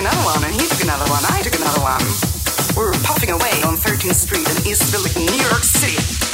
another one, and he took another one, I took another one. We're puffing away on 13th Street in East Village, New York City.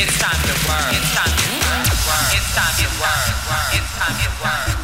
It's time to work. It's time to work. It's time to work. It's time to work.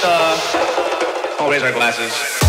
star. Always our glasses.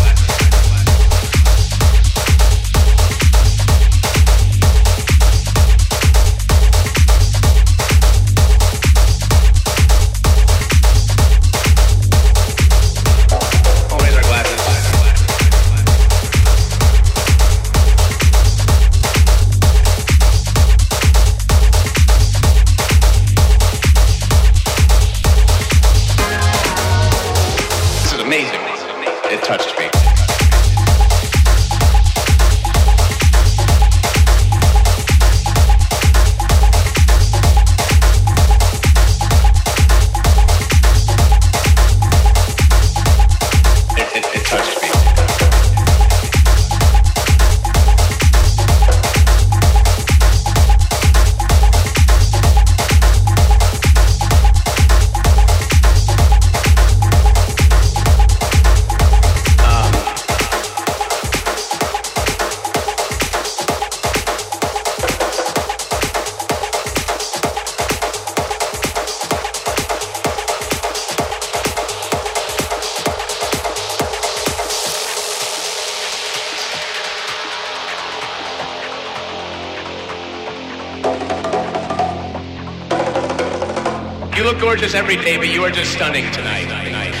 this every day, but you are just stunning tonight. tonight.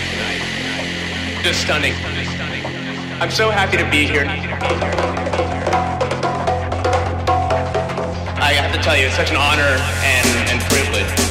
Just stunning. I'm so happy to be here. I have to tell you, it's such an honor and, and privilege.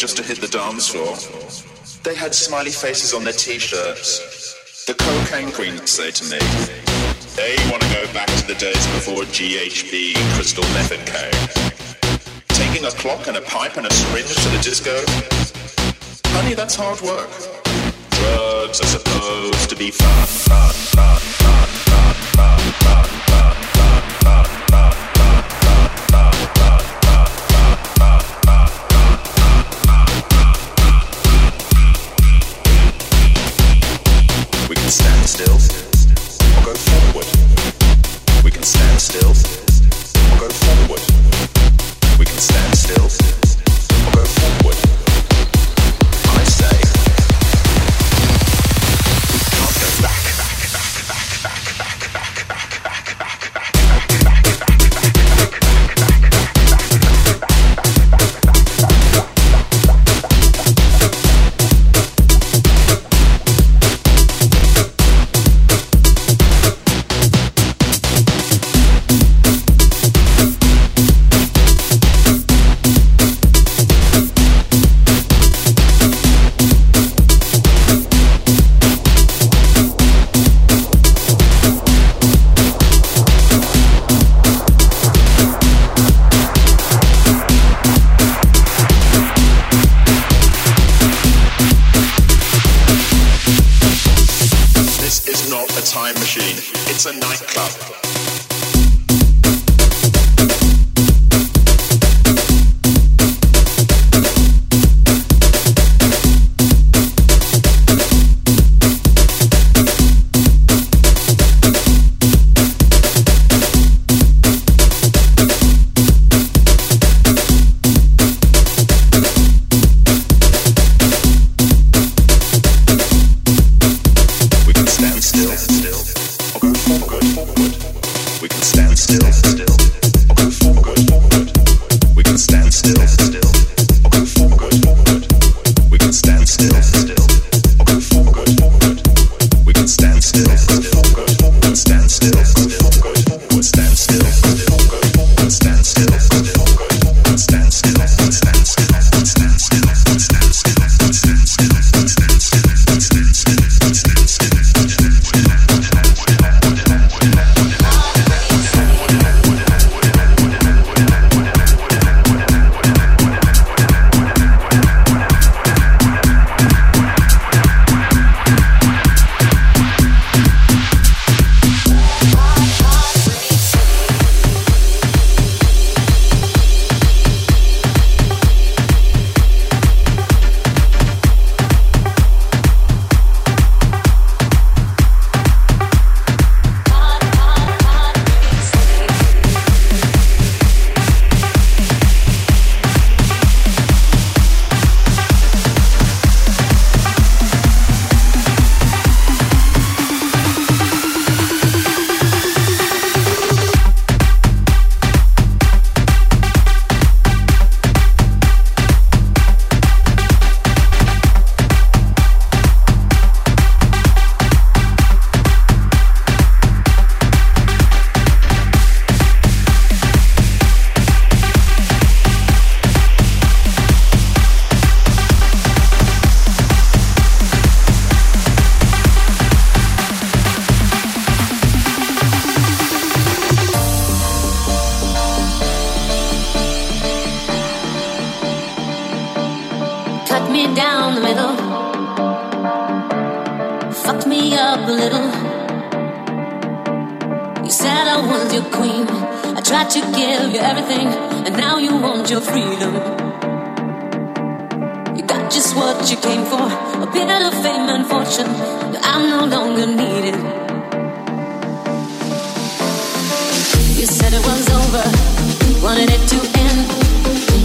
just to hit the dance floor. They had smiley faces on their t-shirts. The cocaine queens say to me, they want to go back to the days before GHB, crystal method came. Taking a clock and a pipe and a syringe to the disco? Honey, that's hard work. Drugs are supposed to be fun, fun, fun.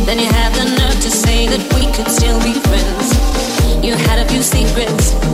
Then you had the nerve to say that we could still be friends. You had a few secrets.